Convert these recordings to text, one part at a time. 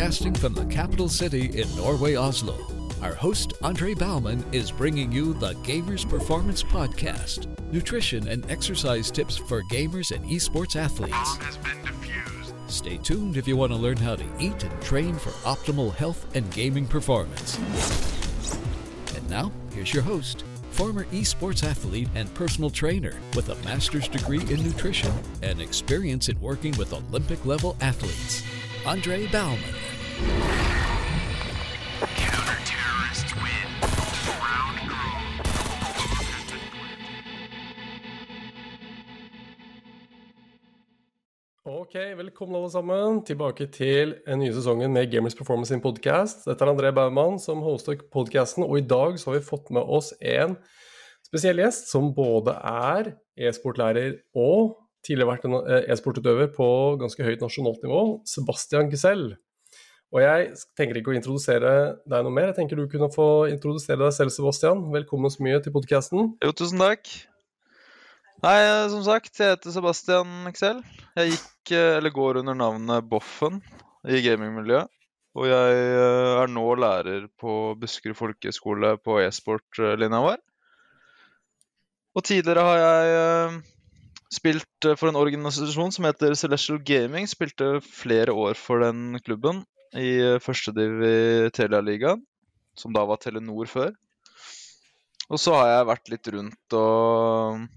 broadcasting from the capital city in Norway, Oslo. Our host, Andre Bauman, is bringing you the Gamers Performance Podcast nutrition and exercise tips for gamers and esports athletes. Bomb has been defused. Stay tuned if you want to learn how to eat and train for optimal health and gaming performance. And now, here's your host, former esports athlete and personal trainer with a master's degree in nutrition and experience in working with Olympic level athletes, Andre Bauman. Ok, velkommen alle sammen tilbake til en ny sesongen med Gamers Performance in Podcast. Dette er André Baumann som hoster podcasten, og i dag så har vi fått med oss en spesiell gjest som både er e-sportlærer og tidligere vært en eh, e-sportutøver på ganske høyt nasjonalt nivå, Sebastian Gisell. Og jeg tenker ikke å introdusere deg noe mer, jeg tenker du kunne få introdusere deg selv, Sebastian. Velkommen så mye til podcasten. Jo, tusen takk. Nei, eh, som sagt, jeg heter Sebastian Excel. Jeg gikk, eh, eller går under navnet Boffen i gamingmiljøet. Og jeg eh, er nå lærer på Buskerud folkehøgskole på e-sport-linja vår. Og tidligere har jeg spilt for en organisasjon som heter Celestial Gaming. Spilte flere år for den klubben i eh, førstediv i Telia-ligaen, som da var Telenor før. Og så har jeg vært litt rundt og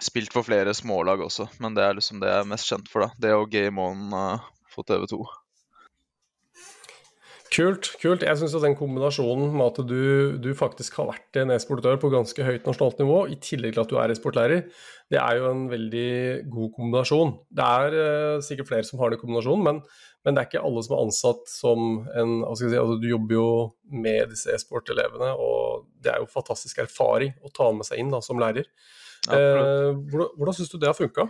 spilt for flere smålag også, men det er liksom det jeg er mest kjent for, da. Det og Game On uh, for TV2. Kult. kult. Jeg syns den kombinasjonen med at du, du faktisk har vært en e-sportør på ganske høyt nasjonalt nivå, i tillegg til at du er e-sportlærer, det er jo en veldig god kombinasjon. Det er uh, sikkert flere som har den kombinasjonen, men, men, det er ikke alle som er ansatt som en si, altså Du jobber jo med disse e-sportelevene, og det er jo fantastisk erfaring å ta med seg inn da, som lærer. Ja, eh, hvordan hvordan syns du det har funka?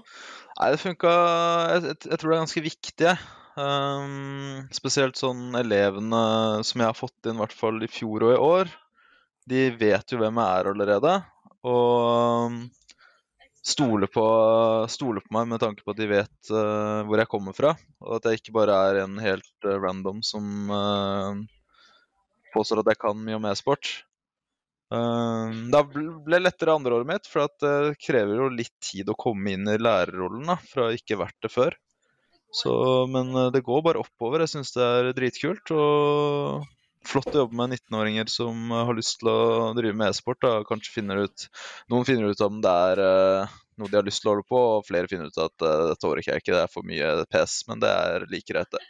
Det funka jeg, jeg, jeg tror det er ganske viktig. Um, spesielt sånn elevene som jeg har fått inn, i hvert fall i fjor og i år. De vet jo hvem jeg er allerede. Og stoler på, stole på meg med tanke på at de vet uh, hvor jeg kommer fra. Og at jeg ikke bare er en helt uh, random som uh, påstår at jeg kan mye om e-sport. Det ble lettere andre året mitt, for det krever jo litt tid å komme inn i lærerrollen da, fra ikke vært det før. Så, men det går bare oppover. Jeg syns det er dritkult. Og flott å jobbe med 19-åringer som eh, har lyst til å drive med e-sport. Kanskje finner ut, Noen finner ut om det er eh, noe de har lyst til å holde på, og flere finner ut at eh, dette orker jeg ikke, det er for mye pes. Men det er like greit, det.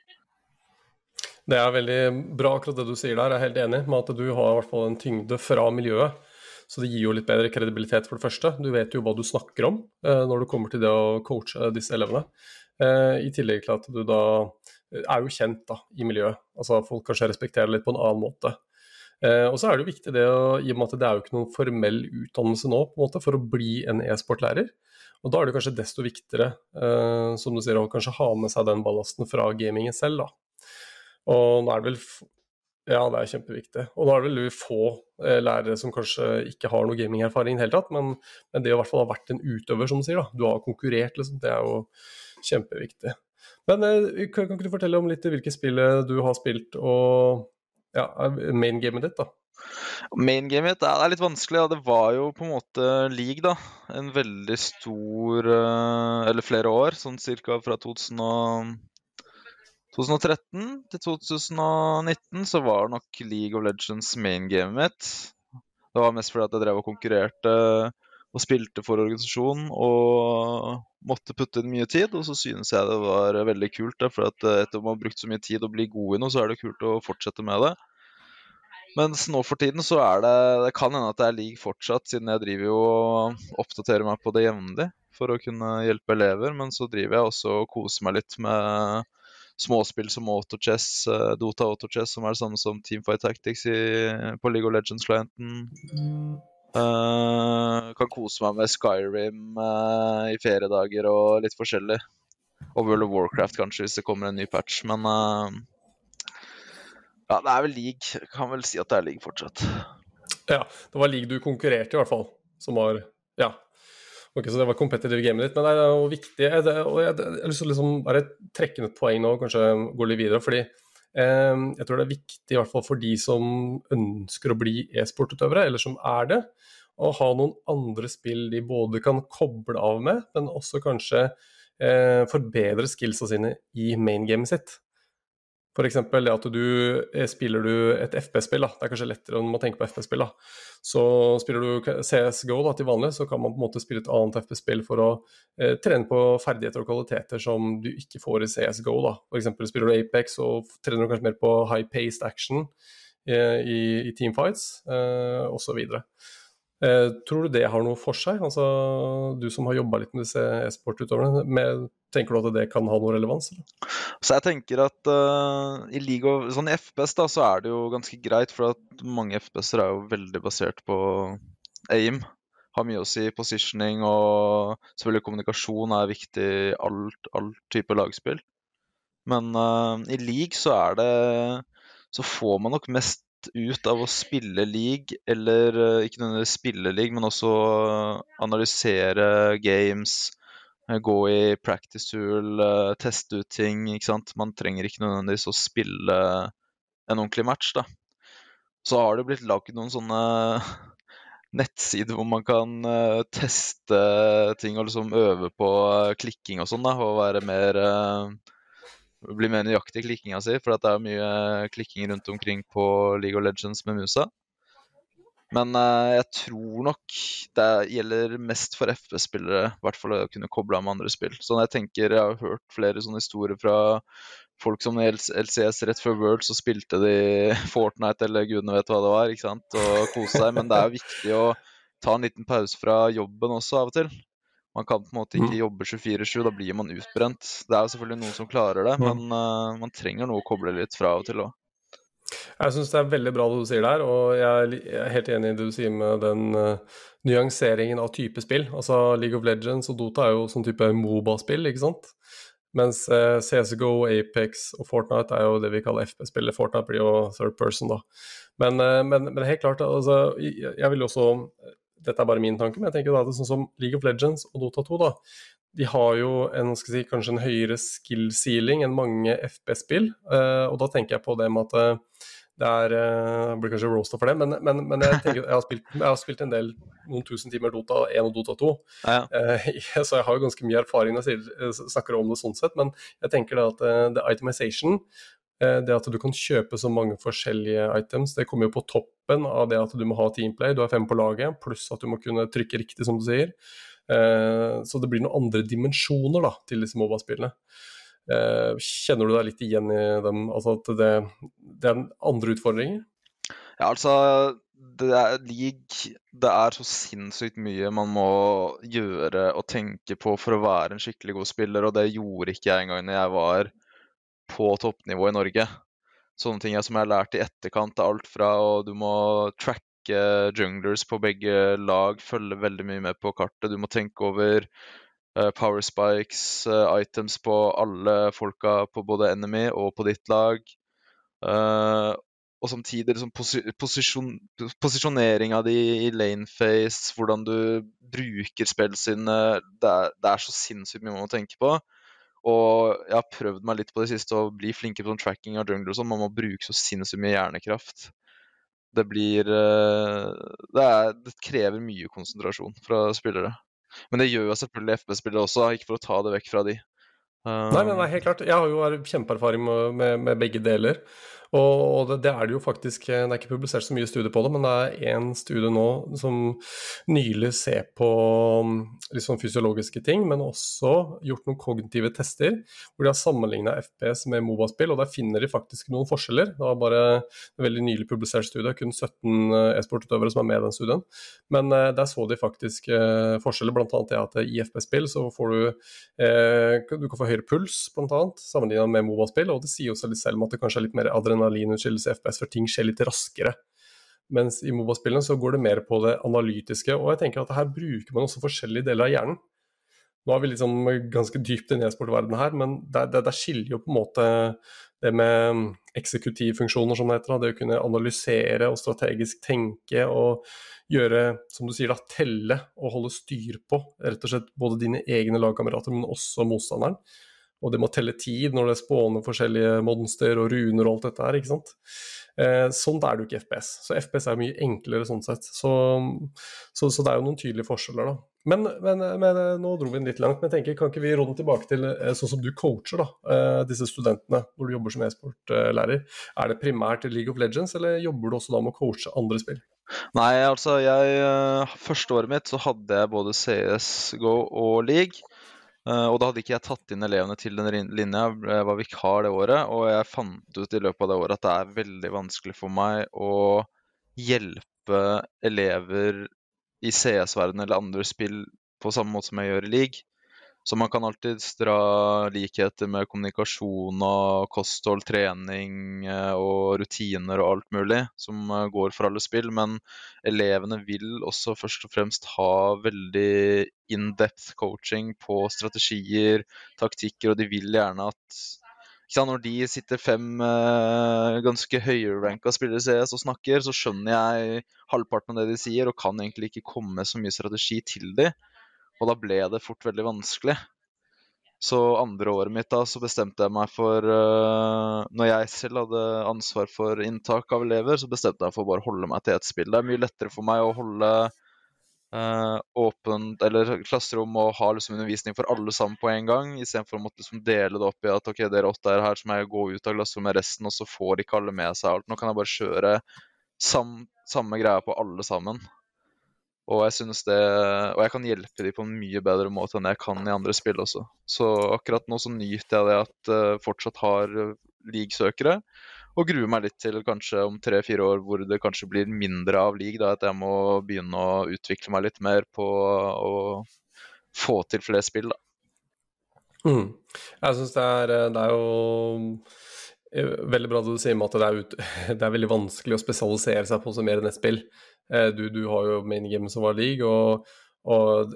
Det er veldig bra akkurat det du sier der, jeg er helt enig med at du har i hvert fall en tyngde fra miljøet. Så det gir jo litt bedre kredibilitet for det første. Du vet jo hva du snakker om når det kommer til det å coache disse elevene. I tillegg til at du da er jo kjent da, i miljøet. Altså Folk kanskje respekterer det litt på en annen måte. Eh, og så er det jo viktig det å, i og med at det er jo ikke noen formell utdannelse nå på en måte for å bli en e-sportlærer. Og da er det kanskje desto viktigere, eh, som du sier, å kanskje ha med seg den ballasten fra gamingen selv, da. Og nå er det vel Ja, det er kjempeviktig. Og nå er det vel få eh, lærere som kanskje ikke har noe gamingerfaring i det hele tatt, men, men det å i hvert fall ha vært en utøver, som du sier, da. Du har konkurrert, liksom. Det er jo kjempeviktig. Men eh, kan, ikke du fortelle om litt hvilke spill eh, du har spilt, og ja, main gamet ditt, da? Main gamet mitt er, litt vanskelig. Ja. Det var jo på en måte league, da. En veldig stor eh, Eller flere år, sånn cirka fra 2000 og 2013 til 2019 så var nok League of Legends main gamet mitt. Det var mest fordi at jeg drev og konkurrerte og spilte for organisasjonen og måtte putte inn mye tid. Og så synes jeg det var veldig kult, for at eh, etter man har brukt så mye tid og blir god i noe, så er det kult å fortsette med det. Mens nå for tiden så er det Det kan hende at det er league fortsatt, siden jeg driver jo og oppdaterer meg på det jevnlig for å kunne hjelpe elever. Men så driver jeg også og koser meg litt med småspill som AutoChess, eh, Dota AutoChess, som er det samme som Teamfight Tactics i, på League of Legends-klienten. Eh, kan kose meg med Skyrim uh, i feriedager og litt forskjellig. Og World of Warcraft kanskje, hvis det kommer en ny patch. Men uh, ja, det er vel league. Jeg kan vel si at det er league fortsatt. Ja, det var league du konkurrerte i hvert fall, som var Ja. Ok, Så det var competitive gamet ditt. Men det er jo viktig. Jeg, har lyst til å liksom bare trekke inn et poeng nå og kanskje gå litt videre. fordi jeg tror det er viktig, i hvert fall for de som ønsker å bli e-sportutøvere, eller som er det, å ha noen andre spill de både kan koble av med, men også kanskje eh, forbedre skillsa sine i maingamet sitt. F.eks. det at du eh, spiller du et FP-spill, det er kanskje lettere enn man tenker på FP-spill. Så spiller du CSGO da, til vanlig, så kan man på en måte spille et annet FP-spill for å eh, trene på ferdigheter og kvaliteter som du ikke får i CSGO. da. F.eks. spiller du Apex og trener du kanskje mer på high-paced action eh, i, i teamfights eh, osv. Eh, tror du det har noe for seg? Altså, du som har jobba litt med disse e-sportutøverne, tenker du at det kan ha noe relevans? Eller? Så jeg tenker at uh, i League of, sånn i FPS da, så er det jo ganske greit, for at mange FPS-er er jo veldig basert på aim. Har mye å si. Positioning og selvfølgelig kommunikasjon er viktig i alt, all type lagspill. Men uh, i league så er det Så får man nok mest ut av å spille league, eller uh, ikke nødvendigvis spille league, men også analysere games, uh, gå i practice tool, teste ut ting. ikke sant? Man trenger ikke nødvendigvis å spille en ordentlig match, da. Så har det blitt lagd noen sånne nettsider hvor man kan teste ting og liksom øve på klikking og sånn, da, og være mer bli mer nøyaktig i klikkinga si, for det er mye klikking rundt omkring på League of Legends med musa. Men uh, jeg tror nok det gjelder mest for FP-spillere, i hvert fall å kunne koble av med andre spill. Så jeg tenker, jeg har hørt flere sånne historier fra folk som i LCS rett før World, så spilte de Fortnite eller gudene vet hva det var, ikke sant, og kose seg. Men det er jo viktig å ta en liten pause fra jobben også av og til. Man kan på en måte ikke mm. jobbe 24-7, da blir man utbrent. Det er jo selvfølgelig noen som klarer det, men uh, man trenger noe å koble litt fra og til òg. Jeg syns det er veldig bra det du sier der, og jeg er helt enig i det du sier med den uh, nyanseringen av type spill. Altså League of Legends og Dota er jo sånn type Moba-spill, ikke sant. Mens uh, CSGO, Apex og Fortnite er jo det vi kaller FP-spill. Fortnite blir jo third person, da. Men, men, men helt klart, altså, jeg vil også dette er bare min tanke, men jeg tenker da det er sånn som League of Legends og Dota 2, da. De har jo en, si, kanskje en høyere skill ceiling enn mange FB-spill. Eh, og da tenker jeg på det med at uh, det er uh, blir kanskje roasta for det, men, men, men jeg, tenker, jeg, har spilt, jeg, har spilt, en del, noen tusen timer Dota 1 og Dota 2. Ja. så jeg har jo ganske mye erfaring når jeg snakker om det sånn sett. Men jeg tenker da at the itemization Eh, det at du kan kjøpe så mange forskjellige items, det kommer jo på toppen av det at du må ha teamplay. Du har fem på laget, pluss at du må kunne trykke riktig, som du sier. Eh, så det blir noen andre dimensjoner da, til disse Moba-spillene. Eh, kjenner du deg litt igjen i dem? Altså at det, det er andre utfordringer? Ja, altså det er, league, det er så sinnssykt mye man må gjøre og tenke på for å være en skikkelig god spiller, og det gjorde ikke jeg engang når jeg var på toppnivå i Norge. Sånne ting som jeg har lært i etterkant av alt fra og du må tracke junglers på begge lag, følge veldig mye med på kartet. Du må tenke over uh, power spikes, uh, items på alle folka på både enemy og på ditt lag. Uh, og samtidig liksom posi posisjon posisjoneringa di i lane face, hvordan du bruker spillene. Det, det, er så sinnssykt mye man må tenke på. Og jeg har prøvd meg litt på det siste å bli flinkere på sånn tracking av jungler og sånn. Man må bruke så sinnssykt mye hjernekraft. Det blir eh, det, er, det, krever mye konsentrasjon fra spillere. Men det gjør jo selvfølgelig FB-spillere også, ikke for å ta det vekk fra de. Um, nei, nei, nei, helt klart. Jeg har jo kjempeerfaring med, med, med begge deler. Og det, det, er det jo faktisk Det er ikke publisert så mye studier på det, men det er én studie nå som nylig ser på um, litt sånn fysiologiske ting, men også gjort noen kognitive tester hvor de har sammenligna FPS med Moba-spill, og der finner de faktisk noen forskjeller. Det var bare en veldig nylig publisert studie, kun 17 eh, e-sportutøvere som er med i den studien. Men eh, der så de faktisk eh, forskjeller, bl.a. det at i FPS-spill så får du eh, Du kan få høyere puls, bl.a. sammenligna med Moba-spill, og det sier jo seg litt selv om at det kanskje er litt mer adrenalin adrenalinutskillelse FPS, for ting skjer litt raskere. Mens i Moba-spillene så går det mer på det analytiske. Og jeg tenker at her bruker man også forskjellige deler av hjernen. Nå er vi liksom ganske dypt inne i e-sportverdenen her, men der, der, der, skiller jo på en måte det med eksekutivfunksjoner, som det heter. Det å kunne analysere og strategisk tenke og gjøre, som du sier, da, telle og holde styr på rett og slett både dine egne lagkamerater, men også motstanderen. Og det må telle tid når det spåner forskjellige monster og runer og alt dette her, ikke sant. Eh, sånn er det jo ikke FPS. Så FPS er mye enklere sånn sett. Så, så, så det er jo noen tydelige forskjeller, da. Men, men, men, nå dro vi den litt langt. Men jeg tenker, kan ikke vi råde tilbake til sånn som du coacher da, disse studentene når du jobber som e-sportlærer? Er det primært League of Legends, eller jobber du også da med å coache andre spill? Nei, altså jeg Første året mitt så hadde jeg både CS, GO og League. Eh, og da hadde ikke jeg tatt inn elevene til den linja, jeg var vikar det året. Og jeg fant ut i løpet av det året at det er veldig vanskelig for meg å hjelpe elever i CS-verdenen eller andre spill på samme måte som jeg gjør i league. Så man kan alltids dra likheter med kommunikasjon og kosthold, trening eh, og rutiner og alt mulig som eh, går for alle spill. Men elevene vil også først og fremst ha veldig in-depth coaching på strategier, taktikker, og de vil gjerne at når de sitter fem uh, ganske høyere-ranka spillere i CS og snakker, så skjønner jeg halvparten av det de sier, og kan egentlig ikke komme så mye strategi til dem. Og da ble det fort veldig vanskelig. Så andre året mitt da, så bestemte jeg meg for uh, Når jeg selv hadde ansvar for inntak av elever, så bestemte jeg for å bare holde meg til ett spill. Det er mye lettere for meg å holde uh, åpent eller klasserom og ha liksom undervisning for alle sammen på en gang, istedenfor å måtte liksom dele det opp i at ok, dere åtte er her, så må jeg gå ut av klasserommet resten, og så får ikke alle med seg alt. Nå kan jeg bare kjøre sam samme greia på alle sammen. Og jeg det, og jeg kan hjelpe dem på en mye bedre måte enn jeg kan i andre spill også. Så akkurat nå så nyter jeg det at jeg uh, fortsatt har league-søkere. Og gruer meg litt til kanskje om tre-fire år hvor det kanskje blir mindre av league. Da, at jeg må begynne å utvikle meg litt mer på å få til flere spill. da. Mm. Jeg syns det, det, er jo eh, veldig bra det du sier at det er, ut, det er veldig vanskelig å spesialisere seg på så mer enn ett spill. Eh, du, du har jo main game som var league, og, og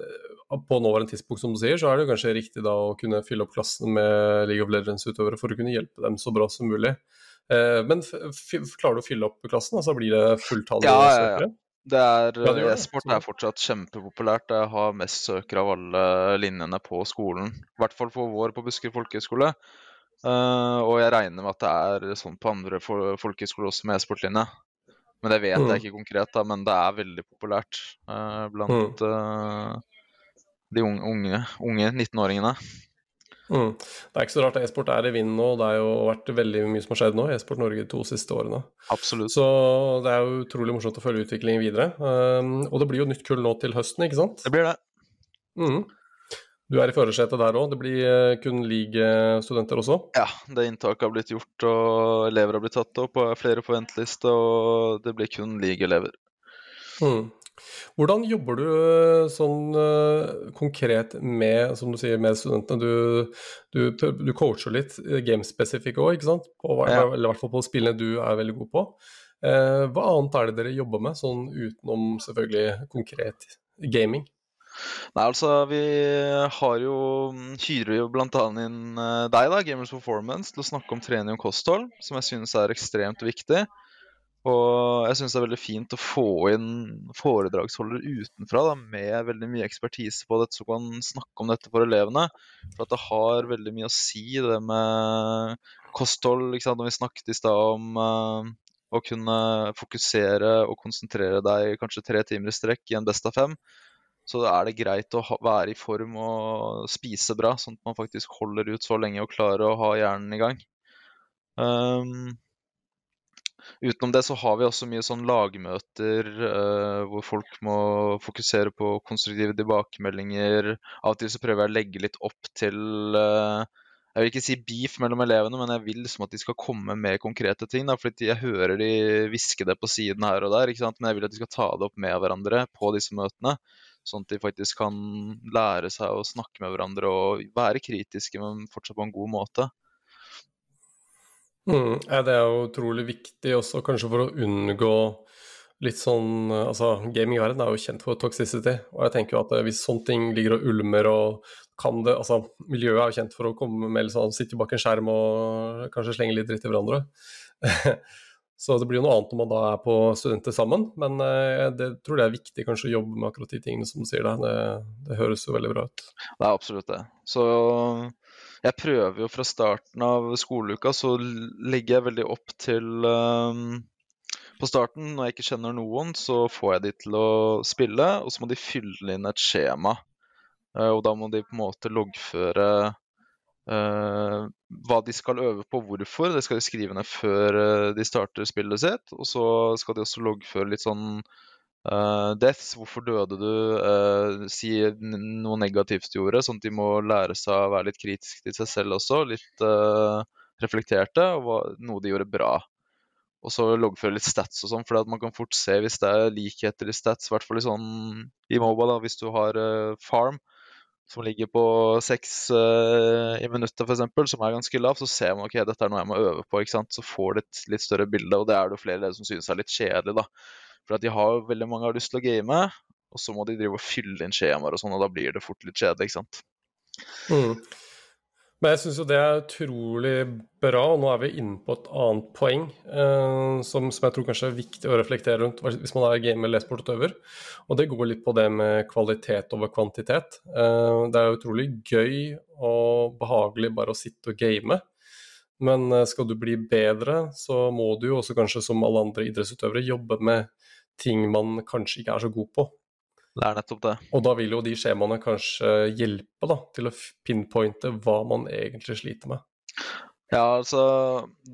på nåværende tidspunkt, som du sier, så er det kanskje riktig da å kunne fylle opp klassen med League of Legends-utøvere for å kunne hjelpe dem så bra som mulig. Eh, men klarer du å fylle opp klassen? Altså blir det fulltallige ja, søkere? Ja, ja. Det er, ja, E-sport er fortsatt kjempepopulært. Jeg har mest søkere av alle linjene på skolen. I hvert fall for vår på Buskerud folkehøgskole. Uh, og jeg regner med at det er sånn på andre folkehøgskoler også med e-sportlinje. Men det vet jeg mm. ikke konkret, da, men det er veldig populært uh, blant uh, de unge, unge 19-åringene. Mm. Det er ikke så rart e-sport er i vinden nå. Det har jo vært veldig mye som har skjedd nå i e-sport Norge de to siste årene. Absolutt. Så det er jo utrolig morsomt å følge utviklingen videre. Um, og det blir jo nytt kull nå til høsten, ikke sant? Det blir det. Mm. Du er i førersetet der òg. Det blir eh, kun league-studenter også? Ja, det inntaket har blitt gjort, og elever har blitt tatt opp, og er flere på venteliste, og det blir kun league-elever. Hmm. Hvordan jobber du eh, sånn uh, konkret med, som du sier, med studentene? Du, du, du coacher litt gamespesifikk òg, ikke sant? På, ja. Eller i hvert fall på spillene du er veldig god på. Uh, hva annet er det dere jobber med, sånn utenom selvfølgelig konkret gaming? Nei, altså vi har jo hyrer jo bl.a. inn uh, deg, da, Gamers Performance, til å snakke om trening og kosthold, som jeg synes er ekstremt viktig. Og jeg syns det er veldig fint å få inn foredragsholdere utenfra da, med veldig mye ekspertise på dette, som kan snakke om dette for elevene. For at det har veldig mye å si, det med kosthold. Liksom, når vi snakket i stad om uh, å kunne fokusere og konsentrere deg kanskje tre timer i strekk i en best av fem, så er det greit å ha, være i form og spise bra, sånn at man faktisk holder ut så lenge og klarer å ha hjernen i gang. Um, utenom det så har vi også mye sånn lagmøter uh, hvor folk må fokusere på konstruktive tilbakemeldinger. Av og til så prøver jeg å legge litt opp til uh, jeg vil ikke si beef mellom elevene, men jeg vil liksom at de skal komme med konkrete ting. Fordi jeg hører de hviske det på siden her og der, men jeg vil at de skal ta det opp med hverandre på disse møtene. Sånn at de faktisk kan lære seg å snakke med hverandre og være kritiske, men fortsatt på en god måte. Mm, ja, det er jo utrolig viktig også, kanskje for å unngå litt sånn Altså, gamingverden er jo kjent for toxicity, og jeg tenker jo at hvis sånne ting ligger og ulmer og kan det Altså, miljøet er jo kjent for å komme med litt sånn sitte bak en skjerm og kanskje slenge litt dritt i hverandre. Så det blir jo noe annet når man da er på studenter sammen, men jeg det tror jeg er viktig kanskje å jobbe med akkurat de tingene som du sier der. Det, det høres jo veldig bra ut. Det er absolutt det. Så Jeg prøver jo fra starten av skoleuka, så legger jeg veldig opp til um, På starten, når jeg ikke kjenner noen, så får jeg de til å spille, og så må de fylle inn et skjema. Eh, og da må de på en måte loggføre eh, hva de skal øve på, hvorfor. Det skal de skrive ned før eh, de starter spillet sitt. Og så skal de også loggføre litt sånn uh, deaths. Hvorfor døde du? si noe negativt du gjorde, sånn at de må lære seg å være litt kritisk til seg selv også. Litt reflekterte, og hva, noe de gjorde bra. Og så loggføre litt stats og sånn, for man kan fort se hvis det er likheter i stats, i hvert fall i sånn i Moba, da, hvis du har farm som ligger på seks uh, i minuttet f.eks., som er ganske lav, så ser man ok, dette er noe jeg må øve på. ikke sant? Så får du et litt større bilde, og det er det jo flere som synes er litt kjedelig. da. For at de har veldig mange har lyst til å game, og så må de drive og fylle inn skjemaer og sånn, og da blir det fort litt kjedelig. ikke sant? Mm. Men jeg syns jo det er utrolig bra, og nå er vi inne på et annet poeng eh, som, som jeg tror kanskje er viktig å reflektere rundt hvis man er game- eller e-sportutøver. Og det går litt på det med kvalitet over kvantitet. Eh, det er utrolig gøy og behagelig bare å sitte og game. Men eh, skal du bli bedre, så må du jo også kanskje som alle andre idrettsutøvere jobbe med ting man kanskje ikke er så god på. Det er nettopp det. Og da vil jo de skjemaene kanskje hjelpe da, til å pinpointe hva man egentlig sliter med. Ja, altså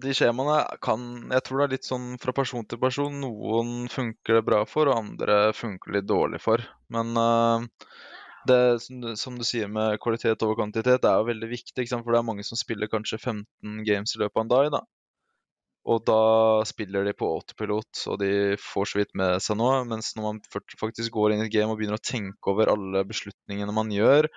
De skjemaene kan Jeg tror det er litt sånn fra person til person. Noen funker det bra for, og andre funker litt dårlig for. Men uh, det som du, sier med kvalitet over kvantitet, det er jo veldig viktig. For det er mange som spiller kanskje 15 games i løpet av en dag. da. Og da spiller de på autopilot, og de får så vidt med seg noe. Mens når man faktisk går inn i et game og begynner å tenke over alle beslutningene man gjør,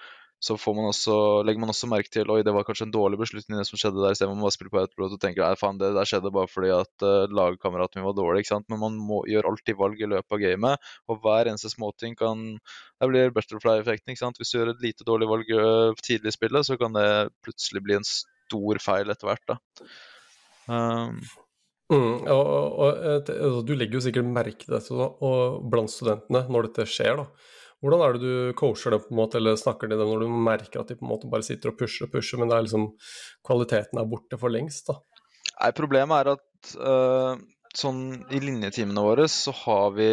så får man også, legger man også merke til oi, det var kanskje en dårlig beslutning det som skjedde der, istedenfor man bare spiller på autopilot og tenker nei, faen, det der skjedde bare fordi at uh, lagkameraten min var dårlig. ikke sant? Men man må, gjør alltid valg i løpet av gamet, og hver eneste småting kan Det blir butterfly-effekten. ikke sant? Hvis du gjør et lite dårlig valg øh, tidlig i spillet, så kan det plutselig bli en stor feil etter hvert. da. Um, Mm, og, og, og, altså, du legger jo sikkert merke til dette da, og blant studentene når dette skjer. da. Hvordan er det du coacher dem på en måte, eller snakker til dem når du merker at de på en måte bare sitter og pusher og pusher, men det er liksom, kvaliteten er borte for lengst? da? Nei, Problemet er at uh, sånn i linjetimene våre så har vi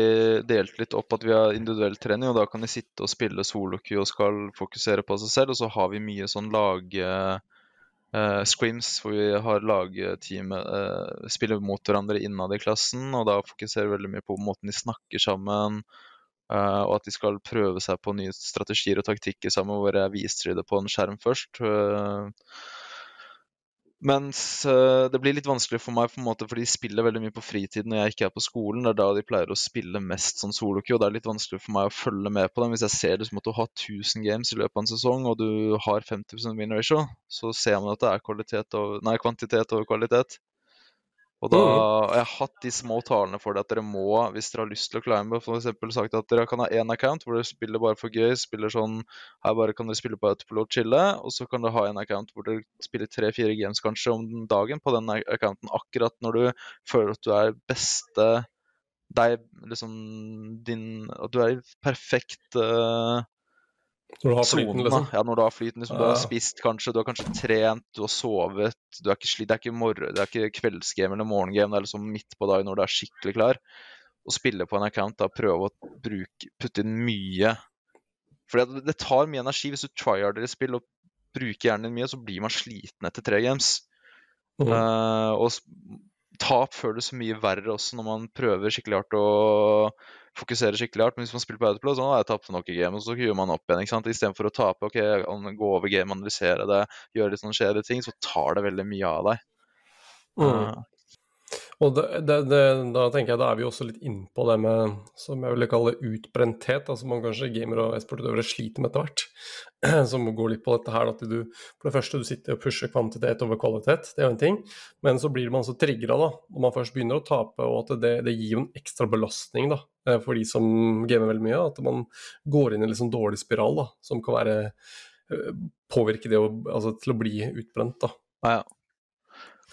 delt litt opp at vi har individuell trening, og da kan de sitte og spille soloku og skal fokusere på seg selv, og så har vi mye sånn lag... øh, eh, scrims hvor vi har lagteamet uh, spiller mot hverandre innad i klassen, og da fokuserer veldig mye på måten de snakker sammen, uh, og at de skal prøve seg på nye strategier og taktikker sammen, hvor jeg viser det på en skjerm først. eh, mens eh, det blir litt vanskelig for meg, på en måte, for de spiller veldig mye på fritiden når jeg ikke er på skolen. Det er da de pleier å spille mest sånn soloku, og det er litt vanskelig for meg å følge med på dem. Hvis jeg ser liksom at du har 1000 games i løpet av en sesong, og du har 50 win ratio, så ser man at det er nei, kvantitet over kvalitet. Og da og Jeg har hatt de små talene for det at dere må, hvis dere har lyst til å climbe, f.eks. sagt at dere kan ha én account hvor dere spiller bare for gøy, spiller sånn her bare kan dere spille på autopilot chille, og så kan dere ha en account hvor dere spiller tre-fire games kanskje om dagen på den accounten akkurat når du føler at du er beste deg, liksom din At du er perfekt uh, Når du har flyten, sonen, liksom. Ja, når du har flyten. Liksom, Du har spist kanskje, du har kanskje trent, du har sovet. Du er ikke slitt, det er ikke, morgen, det er ikke kveldsgame eller morgengame, det er liksom midt på dagen når du er skikkelig klar. Å spille på en account, da prøve å bruke, putte inn mye. For det, det tar mye energi. Hvis du tryharder i spill og bruker hjernen din mye, så blir man sliten etter tre games. Mm. Uh, og tap føles mye verre også når man prøver skikkelig hardt å fokusere skikkelig hardt. Men hvis man spiller på autoplay, så har jeg tapt nok i game, og så gjør man opp igjen. ikke sant? Istedenfor å tape, ok, gå over game, analysere det, gjøre litt sånn kjedelige ting, så tar det veldig mye av deg. Mm. Eh, Og det, det, det, da tenker jeg da er vi også litt inne på det med som jeg ville kalle utbrenthet, altså man kanskje gamere og e-sportutøvere sliter med etter hvert. Som går litt på dette her at du for det første du sitter og pusher kvantitet over kvalitet, det er jo en ting, men så blir man så trigga da, når man først begynner å tape, og at det, det gir jo en ekstra belastning da, eh, for de som gamer veldig mye, at man går inn i en litt sånn dårlig spiral da, som kan være eh, påvirke det å, altså, til å bli utbrent. da. ja, ja.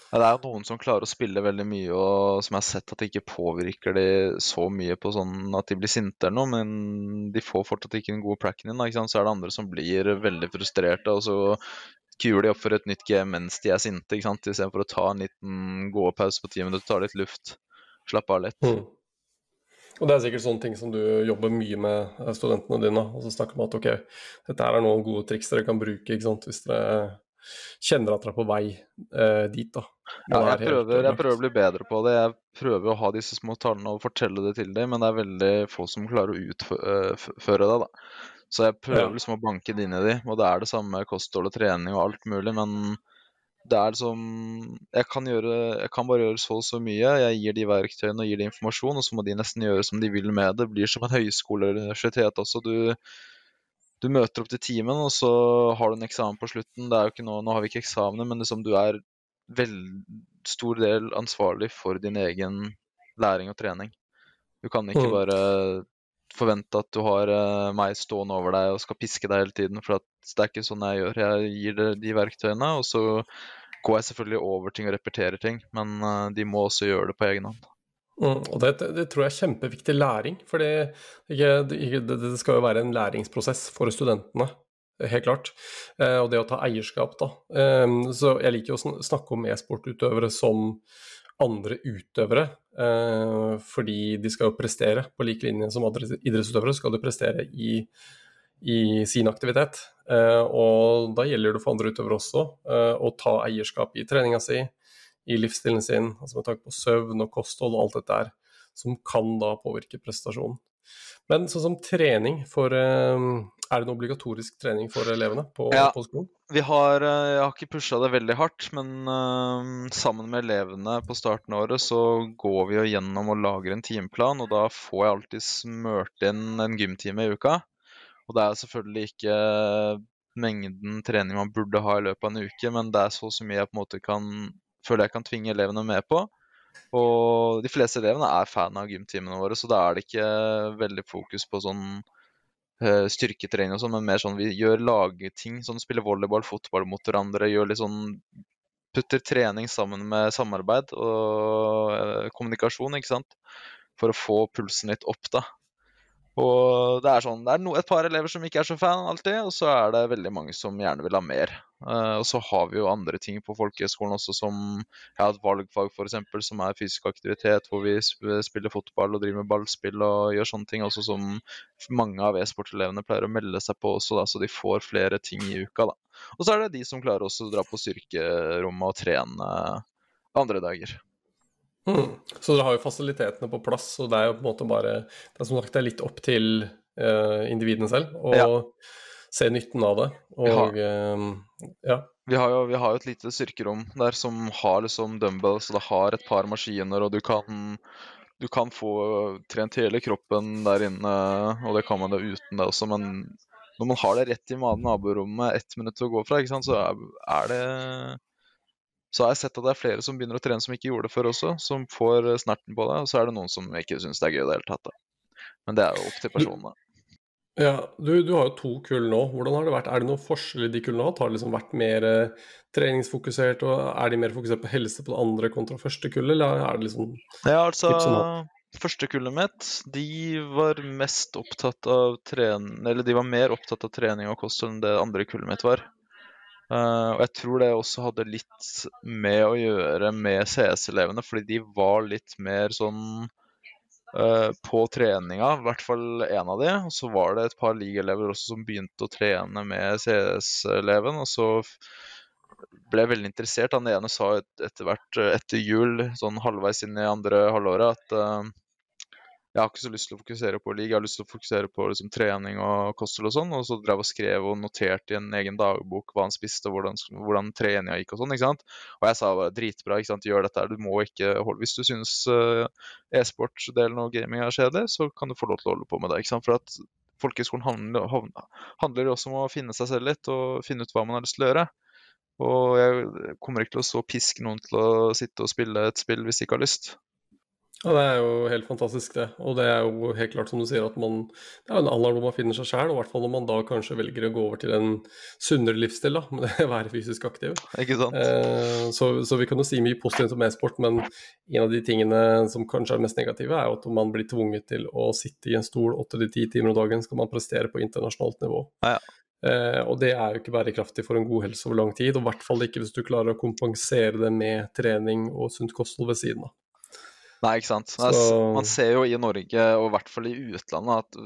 Ja, Det er noen som klarer å spille veldig mye, og som jeg har sett at det ikke påvirker de så mye på sånn at de blir sinte eller noe, men de får fortsatt ikke den gode pracken inn. da, Ikke sant? Så er det andre som blir veldig frustrerte, og så kuler de opp for et nytt game mens de er sinte, ikke sant? istedenfor å ta en liten gåpause på ti minutter, ta litt luft, slappe av litt. Mm. Og det er sikkert sånne ting som du jobber mye med eh, studentene dine. Og så snakker om at ok, dette er noen gode triks dere kan bruke ikke sant? hvis dere kjenner at dere er på vei eh, dit. da. Ja, jeg prøver, jeg prøver å bli bedre på det. Jeg prøver å ha disse små tallene og fortelle det til dem, men det er veldig få som klarer å utføre det. da. Så jeg prøver liksom å banke det inn i de, og det er det samme med kosthold og trening og alt mulig, men det er liksom jeg kan, gjøre, jeg kan bare gjøre så og så mye. Jeg gir de verktøyene og gir de informasjon, og så må de nesten gjøre som de vil med det. Det blir som en høyskole eller universitet også. Du, du møter opp til timen, og så har du en eksamen på slutten. Det er jo ikke nå, nå har vi ikke eksamener, men liksom du er veldig stor del ansvarlig for din egen læring og trening. Du kan ikke Mm. bare forvente at du har eh, meg stående over deg og skal piske deg hele tiden, for at det er ikke sånn jeg gjør. Jeg gir deg de verktøyene, og så går jeg selvfølgelig over ting og repeterer ting, men eh, de må også gjøre det på egen hånd. Mm, og det, det tror jeg er kjempeviktig læring, for det, det, skal jo være en læringsprosess for studentene. Helt klart. Eh, og det å ta eierskap, da. Eh, så jeg liker å snakke om e-sportutøvere som andre utøvere, eh, fordi de skal jo prestere på lik linje som andre idrettsutøvere. skal de prestere i, i sin aktivitet. Eh, og da gjelder det for andre utøvere også å ta eierskap i treninga si, i livsstilen sin, altså med tanke på søvn og kosthold og alt dette her, som kan da påvirke prestasjonen. Men sånn som trening for eh, Er det noe obligatorisk trening for elevene på, Ja. på skolen? Vi har, eh, jeg har ikke pusha det veldig hardt, men uh, sammen med elevene på starten av året så går vi jo gjennom og lager en timeplan, og da får jeg alltid smørt inn en gymtime i uka. Og det er selvfølgelig ikke mengden trening man burde ha i løpet av en uke, men det er så så mye jeg på en måte kan føler jeg kan tvinge elevene med på. Og de fleste elevene er fan av gymtimene våre, så da er det ikke veldig fokus på sånn eh, styrketrening og sånn, men mer sånn vi gjør lagting, sånn spiller volleyball, fotball mot hverandre, gjør litt sånn Putter trening sammen med samarbeid og eh, kommunikasjon, ikke sant, for å få pulsen litt opp, da. Og det er sånn, det er no, et par elever som ikke er så fan alltid, og så er det veldig mange som gjerne vil ha mer. Eh, og så har vi jo andre ting på folkehøgskolen også, som jeg har et valgfag f.eks. som er fysisk aktivitet, hvor vi spiller fotball og driver med ballspill og gjør sånne ting. Også som mange av e-sportelevene pleier å melde seg på også, da, så de får flere ting i uka. da. Og så er det de som klarer også å dra på styrkerommet og trene andre dager. Mm. Så dere har jo fasilitetene på plass, og det er jo på en måte bare Det er som sagt det er litt opp til uh, individene selv og Ja. Se nytten av det. Og eh, ja. Vi har, jo, vi har jo et lite styrkerom der som har liksom dumbbells, og det har et par maskiner, og du kan, du kan få trent hele kroppen der inne, og det kan man da uten det også, men når man har det rett i naborommet, ett minutt til å gå fra, ikke sant, så er det Så har jeg sett at det er flere som begynner å trene som ikke gjorde det før også, som får snerten på det, og så er det noen som ikke syns det er gøy i det hele tatt. Men det er jo opp til personene. Ja du, du har jo to kull nå. Hvordan har det vært? Er det noen forskjell i de kullene? Har det liksom vært mer eh, treningsfokusert, og er de mer fokusert på helse på det andre kontra første kullet, eller er det liksom Ja, altså Første kullet mitt, de var mest opptatt av trening Eller de var mer opptatt av trening og kost enn det andre kullet mitt var. Uh, og jeg tror det også hadde litt med å gjøre med CS-elevene, fordi de var litt mer sånn eh, på treninga, i hvert fall én av de. Og så var det et par ligaelever også som begynte å trene med CS-eleven, og så ble jeg veldig interessert. Han ene sa et- etter hvert eh, etter jul, sånn halvveis inn i andre halvåret, at eh, jeg har ikke så lyst til å fokusere på league, jeg har lyst til å fokusere på liksom, trening og kosthold og sånn. Og så drev og skrev og noterte i en egen dagbok hva han spiste og hvordan, hvordan treninga gikk og sånn. ikke sant? Og jeg sa bare dritbra, ikke sant, gjør dette her. Du må ikke holde Hvis du syns uh, e-sport-delen og gaming er kjedelig, så kan du få lov til å holde på med det. ikke sant? For at folkehøyskolen handler, jo også om å finne seg selv litt og finne ut hva man har lyst til å gjøre. Og jeg kommer ikke til å stå piske noen til å sitte og spille et spill hvis de ikke har lyst. Ja, det er jo helt fantastisk, det. Og det er jo helt klart som du sier, at man Det er jo en alder hvor man finner seg sjæl, og i hvert fall når man da kanskje velger å gå over til en sunnere livsstil, da, med det å være fysisk aktiv. Ikke sant? Eh, så, så vi kan jo si mye positivt om e-sport, men en av de tingene som kanskje er mest negative, er jo at man blir tvunget til å sitte i en stol åtte til ti timer om dagen skal man prestere på internasjonalt nivå. Ja, ja. Uh, og det er jo ikke bærekraftig for en god helse over lang tid, og i hvert fall ikke hvis du klarer å kompensere det med trening og sunt kosthold ved siden av. Nei, ikke sant. Så- Man ser jo i Norge, og i hvert fall i utlandet, at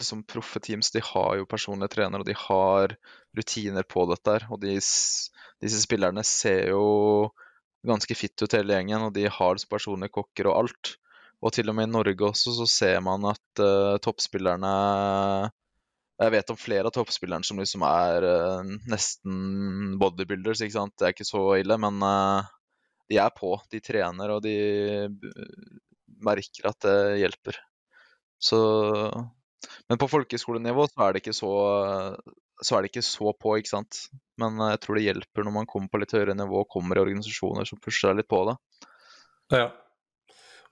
liksom, proffe teams de har jo personlige trenere, og de har rutiner på dette. her, Og de, disse spillerne ser jo ganske fit ut hele gjengen, og de har liksom personlige kokker og alt. Og til og med i Norge også så ser man at uh, toppspillerne Jeg vet om flere av toppspillerne som liksom er uh, nesten bodybuilders, ikke sant. Det er ikke så ille, men uh, de er på. De trener, og de merker at det hjelper. Så Men på folkehøyskolenivå så er det ikke så så er det ikke så på, ikke sant. Men eh, jeg tror det hjelper når man kommer på litt høyere nivå og kommer i organisasjoner som pusher deg litt på det. Ja.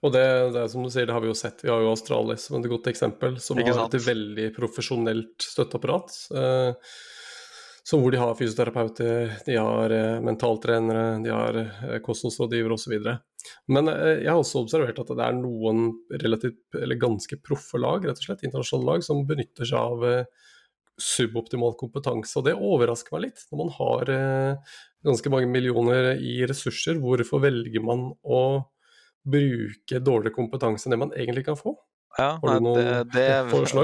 Og det, det som du sier, det har vi jo sett. Vi har jo Australis som et godt eksempel, som har et veldig profesjonelt støtteapparat. Eh, så hvor de har fysioterapeuter, de har eh, mentaltrenere, de har eh, kostholdsrådgivere osv. Men eh, jeg har også observert at det er noen relativt, eller ganske proffe lag, rett og slett, internasjonale lag, som benytter seg av eh, suboptimal kompetanse. Og det overrasker meg litt. Når man har eh, ganske mange millioner i ressurser, hvorfor velger man å bruke dårligere kompetanse enn det man egentlig kan få? Ja, nei, det, det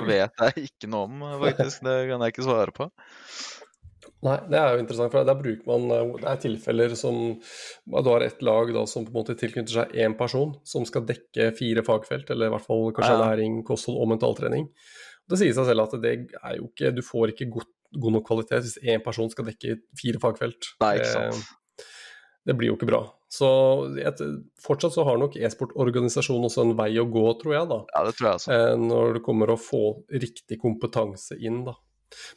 vet jeg ikke noe om, faktisk. Det kan jeg ikke svare på. Nei, det er jo interessant, for der bruker man eh, Det er tilfeller som Du har et lag da som på en måte tilknytter seg én person, som skal dekke fire fagfelt, eller i hvert fall kanskje Ja. læring, kosthold og mentaltrening. Det sier seg selv at det er jo ikke Du får ikke god, god nok kvalitet hvis én person skal dekke fire fagfelt. Nei, ikke sant. det blir jo ikke bra. Så et, fortsatt så har nok e-sportorganisasjonen også en vei å gå, tror jeg, da. Ja, det tror jeg også. eh, Når det kommer å få riktig kompetanse inn, da.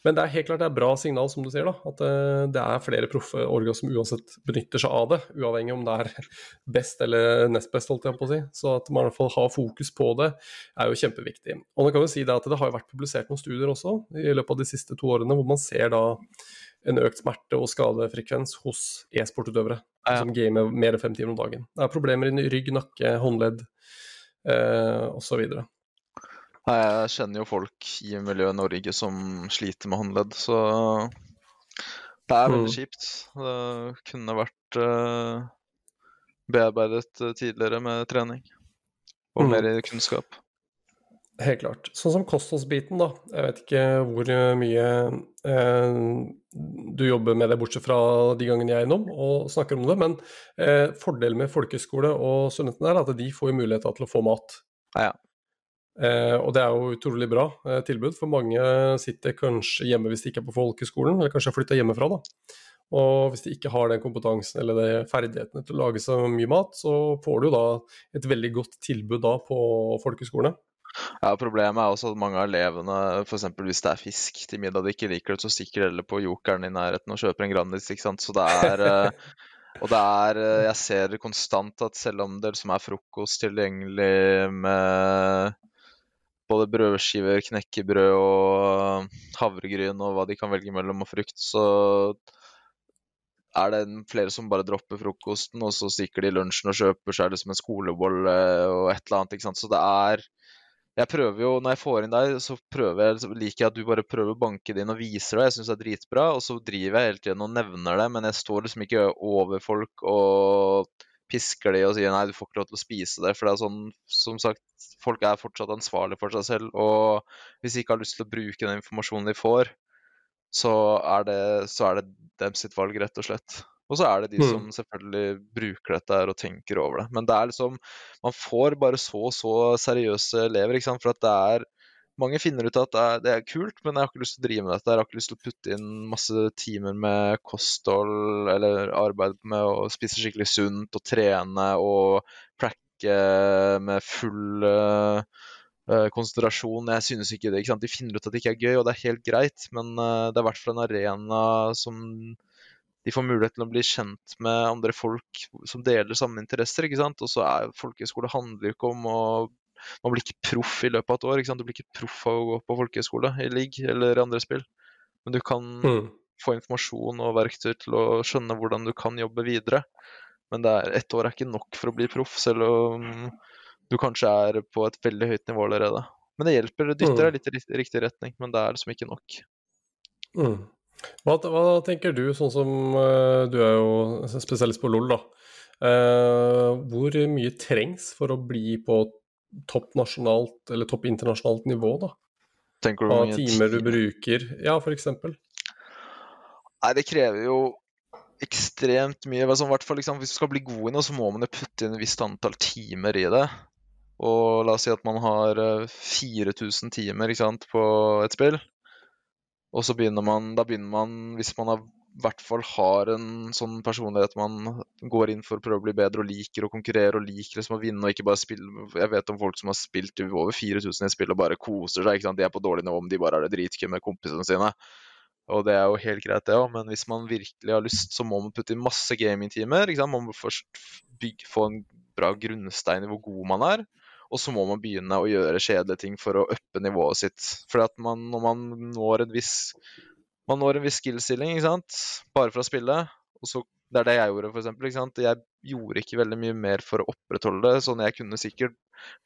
Men det er helt klart det er bra signal, som du sier, da. At eh, det er flere proffe orga som uansett benytter seg av det. Uavhengig om det er best eller nest best, holdt jeg på å si. Så at man i hvert fall har fokus på det, er jo kjempeviktig. Og nå kan vi si det at det har jo vært publisert noen studier også i løpet av de siste to årene, hvor man ser da en økt smerte- og skadefrekvens hos e-sportutøvere Ja. som gamer mer enn fem timer om dagen. Det er problemer i rygg, nakke, håndledd eh, osv. Nei, jeg kjenner jo folk i miljøet Norge som sliter med håndledd, så det er veldig Mm. kjipt. Det kunne vært eh, bearbeidet eh, tidligere med trening og Mm. mer kunnskap. Helt klart. Sånn som kostholdsbiten, da. Jeg vet ikke hvor mye eh, du jobber med det, bortsett fra de gangene jeg er innom og snakker om det. Men eh, fordelen med folkehøyskole og studentene er at de får mulighet til å få mat. Ja. Eh, og det er jo utrolig bra eh, tilbud, for mange sitter kanskje hjemme hvis de ikke er på folkehøyskolen, eller kanskje har flytta hjemmefra. da. Og hvis de ikke har den kompetansen eller de ferdighetene til å lage så mye mat, så får du jo da et veldig godt tilbud da på folkehøyskolene. Ja, Problemet er også at mange av elevene, f.eks. hvis det er fisk til middag de ikke liker, det, så stikker de heller på Jokeren i nærheten og kjøper en Grandis. ikke sant? Så det er eh, Og det er eh, Jeg ser konstant at selv om det liksom er frokost tilgjengelig med både brødskiver, knekkebrød og havregryn og hva de kan velge mellom og frukt, så er det flere som bare dropper frokosten, og så stikker de i lunsjen og kjøper seg liksom en skolebolle og et eller annet. ikke sant? Så det er jeg prøver jo, Når jeg får inn deg, så prøver jeg, så liker jeg at du bare prøver å banke det inn og viser det. Jeg syns det er dritbra. Og så driver jeg hele tiden og nevner det, men jeg står liksom ikke over folk og pisker de og sier nei, du får ikke lov til å spise det. For det er sånn, som sagt, folk er fortsatt ansvarlige for seg selv. Og hvis de ikke har lyst til å bruke den informasjonen de får, så er det, så er det dem sitt valg, rett og slett. Og så er det de Mm. som selvfølgelig bruker dette her og tenker over det. Men det er liksom Man får bare så og så seriøse elever, ikke sant. For at det er Mange finner ut at det er, kult, men jeg har ikke lyst til å drive med dette. Jeg har ikke lyst til å putte inn masse timer med kosthold eller arbeid med å spise skikkelig sunt og trene og pracke med full eh, eh, konsentrasjon. Jeg synes ikke det. ikke sant? De finner ut at det ikke er gøy, og det er helt greit, men eh, det er i hvert fall en arena som de får mulighet til å bli kjent med andre folk som deler samme interesser. ikke sant? Og så er folkehøyskole handler ikke om å Man blir ikke proff i løpet av et år. ikke sant? Du blir ikke proff av å gå på folkehøyskole i league eller andre spill. Men du kan Mm. få informasjon og verktøy til å skjønne hvordan du kan jobbe videre. Men det er, ett år er ikke nok for å bli proff, selv om du kanskje er på et veldig høyt nivå allerede. Men det hjelper. Det dytter Mm. deg litt i riktig retning, men det er liksom ikke nok. Mm. Hva, hva, tenker du, sånn som uh, du er jo spesialist på LOL, da. Uh, hvor mye trengs for å bli på topp nasjonalt eller topp internasjonalt nivå, da? Tenker du Hva timer du bruker? Ja, eksempel. Nei, det krever jo ekstremt mye. Altså, fall, liksom, hvis du skal bli god i noe, så må man jo putte inn et visst antall timer i det. Og la oss si at man har eh, 4000 timer ikke sant, på et spill. Og så begynner man Da begynner man, hvis man har, hvert fall har en sånn personlighet man går inn for å prøve å bli bedre og liker å konkurrere og liker liksom å vinne og ikke bare spille Jeg vet om folk som har spilt over 4000 i spill og bare koser seg. ikke sant? De er på dårlig nivå, men de bare har det dritgøy med kompisene sine. Og det er jo helt greit, det òg, men hvis man virkelig har lyst, så må man putte inn masse gamingtimer. Man må først bygge, få en bra grunnstein i hvor god man er. Og så må man begynne å gjøre kjedelige ting for å uppe nivået sitt. For når man når en viss man når en viss skill-stilling, ikke sant? bare fra å spille. Og så, det er det jeg gjorde, for eksempel. Ikke sant? Jeg gjorde ikke veldig mye mer for å opprettholde det. Sånn jeg kunne sikkert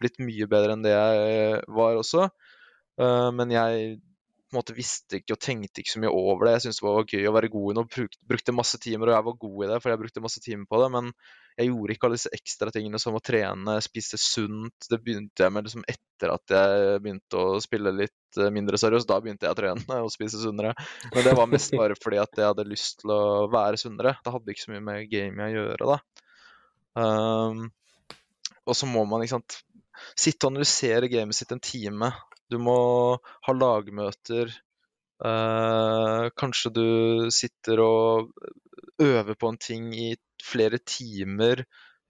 blitt mye bedre enn det jeg var også. Uh, men jeg på en måte visste ikke og tenkte ikke så mye over det. Jeg syntes det var gøy å være god i noe. Brukte masse timer, og jeg var god i det, for jeg brukte masse timer på det. Men jeg gjorde ikke alle disse ekstra tingene som å trene, spise sunt. Det begynte jeg med liksom etter at jeg begynte å spille litt eh, mindre seriøst. Da begynte jeg å trene og spise sunnere. Men det var mest bare fordi at jeg hadde lyst til å være sunnere. Det hadde ikke så mye med gaming å gjøre, da. Um, og så må man ikke sant, sitte og analysere gamet sitt en time. Du må ha lagmøter. Eh, kanskje du sitter og øver på en ting i flere timer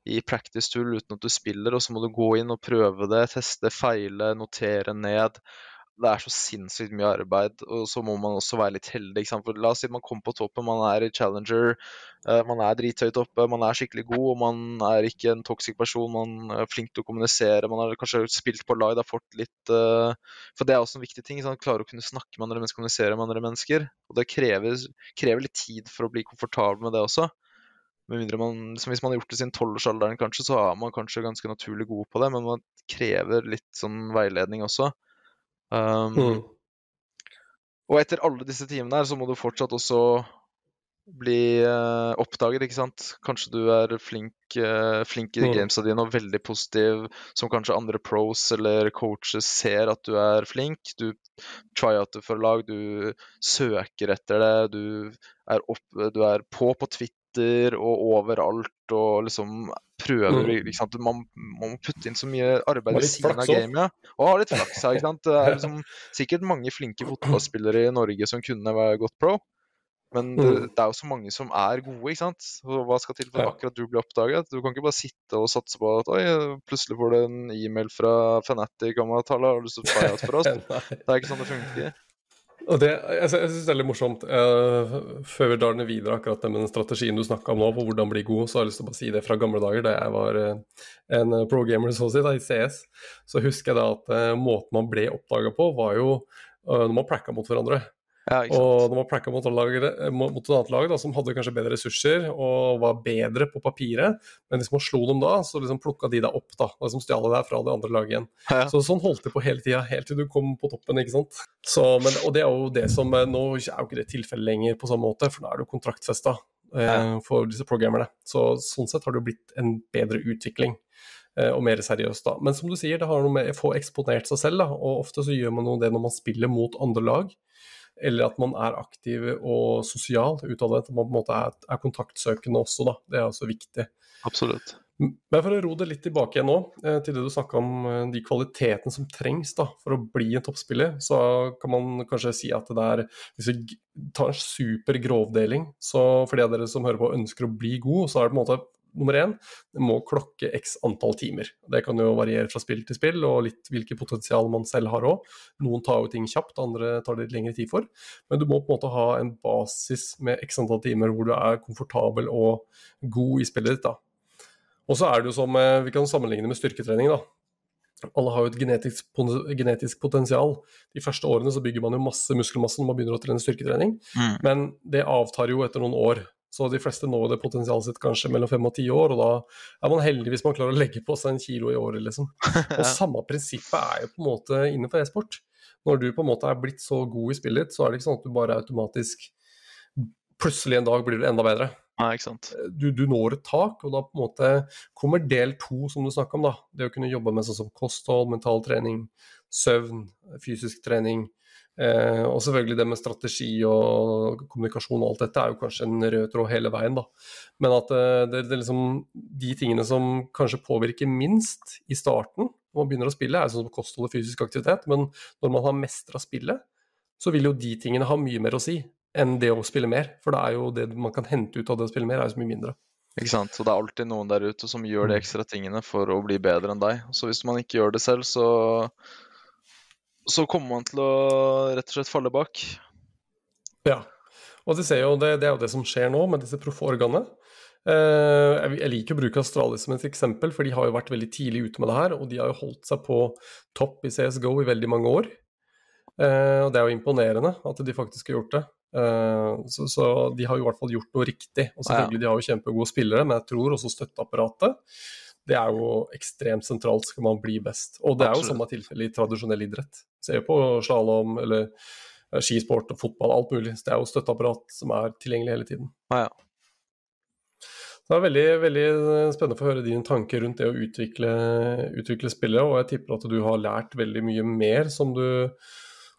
i practice tool uten at du spiller, og så må du gå inn og prøve det, teste, feile, notere ned. Det er så sinnssykt mye arbeid, og så må man også være litt heldig. For la oss si man kommer på toppen, man er i Challenger, eh, man er drithøyt oppe, man er skikkelig god, og man er ikke en toxic person, man er flink til å kommunisere, man har kanskje spilt på lag, det har fått litt eh, For det er også en viktig ting. Sant? Klare å kunne snakke med andre mennesker, kommunisere med andre mennesker. Og det krever, krever litt tid for å bli komfortabel med det også. Med man, Hvis man har gjort det siden tolvårsalderen, kanskje, så er man kanskje ganske naturlig god på det, men man krever litt sånn veiledning også. Um, Mm. og etter alle disse timene her, så må du fortsatt også bli uh, oppdaget, ikke sant. Kanskje du er flink, uh, flink i Mm. gamesa dine og veldig positiv, som kanskje andre pros eller coaches ser at du er flink. Du tryouter for lag, du søker etter det, du er, opp, du er på på Twitter og overalt og liksom prøver Mm. Man, man må putte inn så mye arbeid i siden av gamet. Ja. Og ha litt flaks her, ikke sant. Det er liksom sikkert mange flinke fotballspillere i Norge som kunne være godt pro. Men det, Mm. det er jo så mange som er gode, ikke sant. Og hva skal til for at Ja. akkurat du blir oppdaget? Du kan ikke bare sitte og satse på at oi, plutselig får du en e-mail fra Fanatic om at har lyst til å tryout for oss. Det er ikke sånn det funker. Og det, jeg, jeg synes det er litt morsomt. Uh, før vi drar ned videre akkurat med den strategien du snakka om nå, på hvordan bli god, så har jeg lyst til å bare si det fra gamle dager, da jeg var uh, en pro-gamer så å si, da, i CS. Så husker jeg da at uh, måten man ble oppdaga på, var jo eh, når man pracka mot hverandre. Ja. Og når man pracka mot, mot et annet lag da, som hadde kanskje bedre ressurser og var bedre på papiret, men hvis man slo dem da, så liksom plukka de deg opp, da, og liksom stjal deg fra det andre laget igjen. Ja. Så sånn holdt det på hele tida, helt til du kom på toppen, ikke sant. Så, men, og det er jo det som eh, Nå er jo ikke det tilfellet lenger på samme måte, for nå er du kontraktfesta eh, for disse programmerne. Så sånn sett har det jo blitt en bedre utvikling. eh, Og mer seriøst, da. Men som du sier, det har noe med å få eksponert seg selv, da. Og ofte så gjør man jo det når man spiller mot andre lag. Eller at man er aktiv og sosial utadvendt. At man på en måte er, er kontaktsøkende også, da. Det er også viktig. Absolutt. Men for å ro det litt tilbake igjen nå, eh, til det du snakka om eh, de kvalitetene som trengs da, for å bli en toppspiller, så kan man kanskje si at det er Hvis vi tar en super grovdeling, så for de av dere som hører på ønsker å bli god, så er det på en måte nummer én det må klokke x antall timer. Det kan jo variere fra spill til spill, og litt hvilket potensial man selv har òg. Noen tar jo ting kjapt, andre tar det litt lengre tid for. Men du må på en måte ha en basis med x antall timer hvor du er komfortabel og god i spillet ditt. da. Og så er det jo som eh, Vi kan sammenligne med styrketrening. da. Alle har jo et genetisk, genetisk potensial. De første årene så bygger man jo masse muskelmasse når man begynner å trene styrketrening, Mm. men det avtar jo etter noen år. Så de fleste når det potensialet sitt kanskje mellom fem og ti år, og da er man heldig hvis man klarer å legge på seg en kilo i året, liksom. Og samme prinsippet er jo på en måte innenfor e-sport. Når du på en måte er blitt så god i spillet ditt, så er det ikke sånn at du bare automatisk plutselig en dag blir du enda bedre. Nei, ikke sant. Du, du når et tak, og da på en måte kommer del to, som du snakka om. da. Det å kunne jobbe med sånn som kosthold, mental trening, søvn, fysisk trening. Eh, og selvfølgelig det med strategi og kommunikasjon og alt dette er jo kanskje en rød tråd hele veien, da. Men at eh, det, det liksom de tingene som kanskje påvirker minst i starten når man begynner å spille, er sånn som kosthold og fysisk aktivitet. Men når man har mestra spillet, så vil jo de tingene ha mye mer å si enn det å spille mer. For det er jo det man kan hente ut av det å spille mer, er jo så mye mindre. Ikke sant? Og det er alltid noen der ute som gjør de ekstra tingene for å bli bedre enn deg. Så hvis man ikke gjør det selv, så så kommer man til å rett og slett falle bak. Ja. Og det, jo, det, det er jo det som skjer nå med disse proffe organene. Eh, jeg liker å bruke Astralis som et eksempel, for de har jo vært veldig tidlig ute med det her. Og de har jo holdt seg på topp i CSGO i veldig mange år. Eh, og det er jo imponerende at de faktisk har gjort det. Eh, så, så, de har jo i hvert fall gjort noe riktig. Og selvfølgelig, de har jo kjempegode spillere, men jeg tror også støtteapparatet det er jo ekstremt sentralt skal man bli best. Og det er jo samme tilfelle i tradisjonell idrett. Se på slalåm eller eh, skisport og fotball, alt mulig. Så Det er jo støtteapparat som er tilgjengelig hele tiden. Ah, ja. Det er veldig, veldig spennende å få høre dine tanker rundt det å utvikle, utvikle spillet, og jeg tipper at du har lært veldig mye mer som du,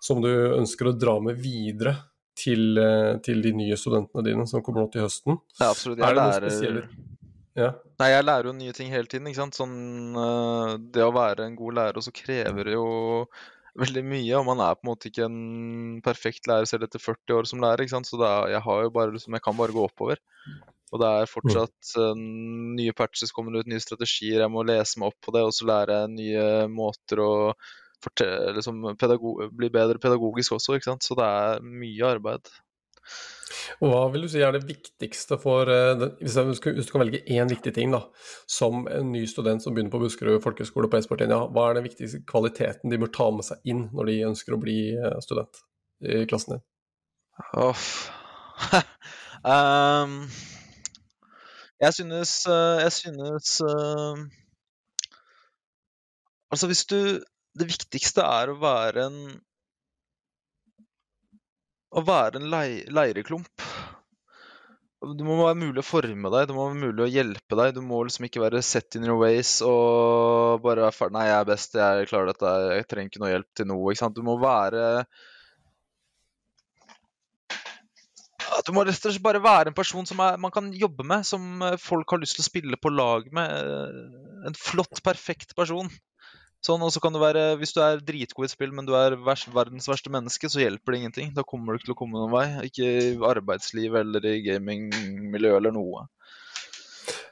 som du ønsker å dra med videre til, eh, til, de nye studentene dine som kommer nå til høsten. Ja, absolutt. Jeg lærer... Ja. Nei, jeg lærer jo nye ting hele tiden. ikke sant? Sånn, det å være en god lærer også krever jo veldig mye. Og man er på en måte ikke en perfekt lærer selv etter 40 år som lærer. ikke sant? Så er, jeg bare, liksom, jeg kan bare gå oppover. Og det er fortsatt uh, nye patches kommer ut, nye strategier. Jeg må lese meg opp på det, og så lære nye måter å fortelle, liksom, bli bedre pedagogisk også. ikke sant? Så det er mye arbeid. Hva vil du si er det viktigste for eh, Hvis du kan velge én viktig ting da, som en ny student som begynner på Buskerud folkehøgskole på e-sportlinja, hva er den viktigste kvaliteten de bør ta med seg inn når de ønsker å bli eh, student i klassen din? Oh. um, jeg synes, eh, jeg synes uh, Altså, hvis du Det viktigste er å være en å være en leireklump. Det må være mulig å forme deg, det må være mulig å hjelpe deg. Du må liksom ikke være set in your ways og bare være ferdig. 'Nei, jeg er best, jeg klarer dette, jeg trenger ikke noe hjelp til noe.' ikke sant? Du må være Du må rett og slett bare være en person som er, man kan jobbe med, som folk har lyst til å spille på lag med. En flott, perfekt person. Sånn, og så kan det være, Hvis du er dritgod i et spill, men du er vers, verdens verste menneske, så hjelper det ingenting. Da kommer du ikke til å komme noen vei. Ikke i arbeidsliv eller i gamingmiljø eller noe.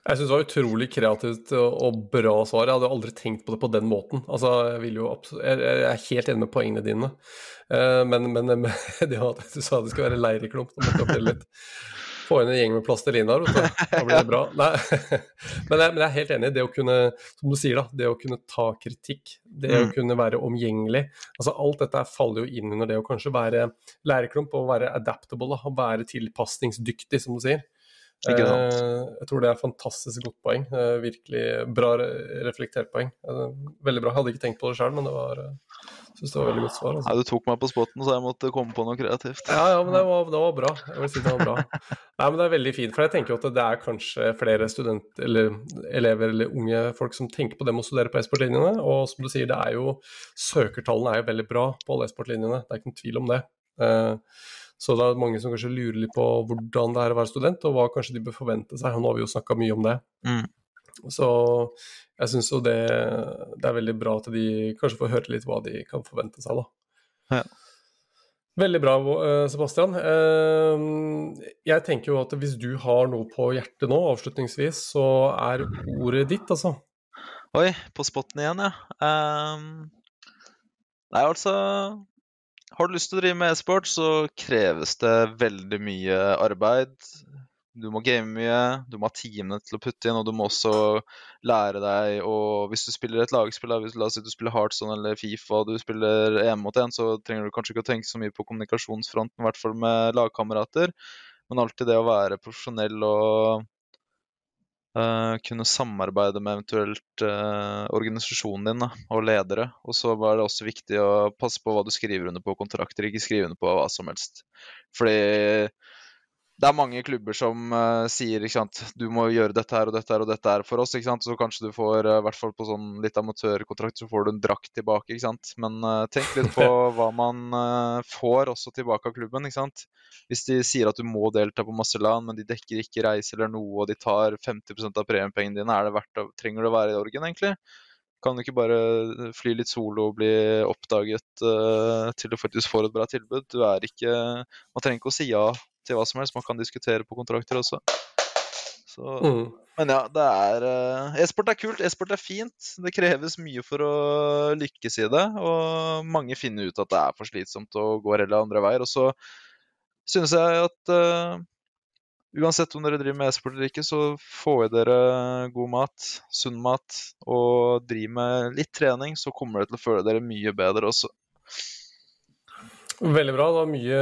Jeg syns det var utrolig kreativt og bra svar. Jeg hadde aldri tenkt på det på den måten. Altså, jeg, jo, jeg, er helt enig med poengene dine, eh, men, men det at du sa det skal være leireklump, det måtte jeg litt. Få inn en gjeng med plasteliner, da blir det bra. Men, jeg, men jeg er helt enig. Det å kunne, som du sier, da, det å kunne ta kritikk, det å mm. kunne være omgjengelig altså Alt dette faller jo inn under det å kanskje være læreklump og være adaptable, da, og være tilpasningsdyktig, som du sier. Eh, jeg tror det er et fantastisk godt poeng. Eh, virkelig bra reflektert poeng. Eh, veldig bra. Jeg hadde ikke tenkt på det sjøl, men det var Syns det var veldig godt svar. Altså. Ja, du tok meg på spotten, så jeg måtte komme på noe kreativt. Ja, ja men det var, det var bra. Jeg vil si det var bra. Nei, men det er veldig fint, for jeg tenker jo at det er kanskje flere studenter, eller elever eller unge folk som tenker på det med å studere på e-sportlinjene. Og som du sier, det er jo søkertallene er jo veldig bra på alle e-sportlinjene, det er ikke noen tvil om det. Uh, så det er mange som kanskje lurer litt på hvordan det er å være student, og hva kanskje de bør forvente seg. Nå har vi jo snakka mye om det. Mm. Så jeg syns jo det, det, er veldig bra at de kanskje får høre litt hva de kan forvente seg, da. Ja. Veldig bra, eh, Sebastian. Eh, jeg tenker jo at hvis du har noe på hjertet nå, avslutningsvis, så er ordet ditt, altså. Oi, på spotten igjen, ja. Um, nei, altså Har du lyst til å drive med e-sport, så kreves det veldig mye arbeid. Du må game mye, du må ha timene til å putte inn, og du må også lære deg å Hvis du spiller et lagspill, la oss si du spiller Heartson eller Fifa, og du spiller EM mot én, så trenger du kanskje ikke å tenke så mye på kommunikasjonsfronten, i hvert fall med lagkamerater. Men alltid det å være profesjonell og eh, kunne samarbeide med eventuelt uh, organisasjonen din da, og ledere. Og så var det også viktig å passe på hva du skriver under på kontrakter, ikke skrive under på hva som helst. Fordi det er mange klubber som uh, sier ikke sant, du må gjøre dette her og dette her og dette her for oss. ikke sant, Så kanskje du får, eh, i hvert fall på sånn litt amatørkontrakt, så får du en drakt tilbake. ikke sant, Men uh, tenk litt på hva man får også tilbake av klubben. ikke sant. Hvis de sier at du må delta på masse land, men de dekker ikke reise eller noe, og de tar 50% av premiepengene dine, er det verdt å, trenger det å være i Orgen, egentlig? Kan du ikke bare fly litt solo og bli oppdaget uh, til du faktisk får et bra tilbud? Du er ikke Man trenger ikke å si ja til hva som helst, man kan diskutere på kontrakter også. Så, Mm. men ja, det er eh, E-sport er kult, e-sport er fint. Det kreves mye for å lykkes i det, og mange finner ut at det er for slitsomt å gå hele andre veier. Og så synes jeg at eh, uansett om dere driver med e-sport eller ikke, så får i dere god mat, sunn mat, og driver med litt trening, så kommer dere til å føle dere mye bedre også. Veldig bra. Det var mye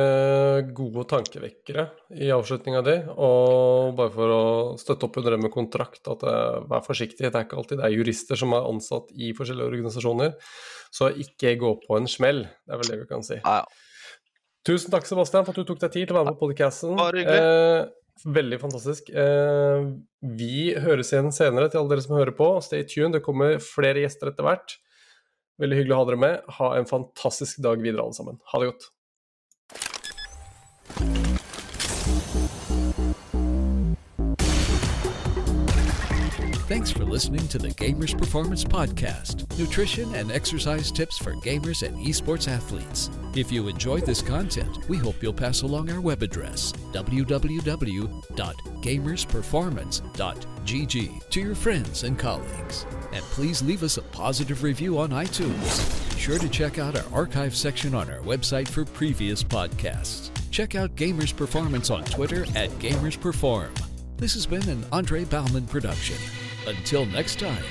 gode tankevekkere i avslutninga di. Og bare for å støtte opp under det med kontrakt, at vær forsiktig. Det er ikke alltid det er jurister som er ansatt i forskjellige organisasjoner. Så ikke gå på en smell. Det er vel det vi kan si. Ja, ja. Tusen takk, Sebastian, for at du tok deg tid til å være med på podcasten. Bare hyggelig. Eh, veldig fantastisk. Eh, vi høres igjen senere til alle dere som hører på. Stay tuned, det kommer flere gjester etter hvert. Veldig hyggelig å ha dere med. Ha en fantastisk dag videre, alle sammen. Ha det godt. Thanks for listening to the Gamers Performance Podcast nutrition and exercise tips for gamers and esports athletes. If you enjoyed this content, we hope you'll pass along our web address www.gamersperformance.gg to your friends and colleagues. And please leave us a positive review on iTunes. Be sure to check out our archive section on our website for previous podcasts. Check out Gamers Performance on Twitter at Gamers Perform. This has been an Andre Bauman production. Until next time.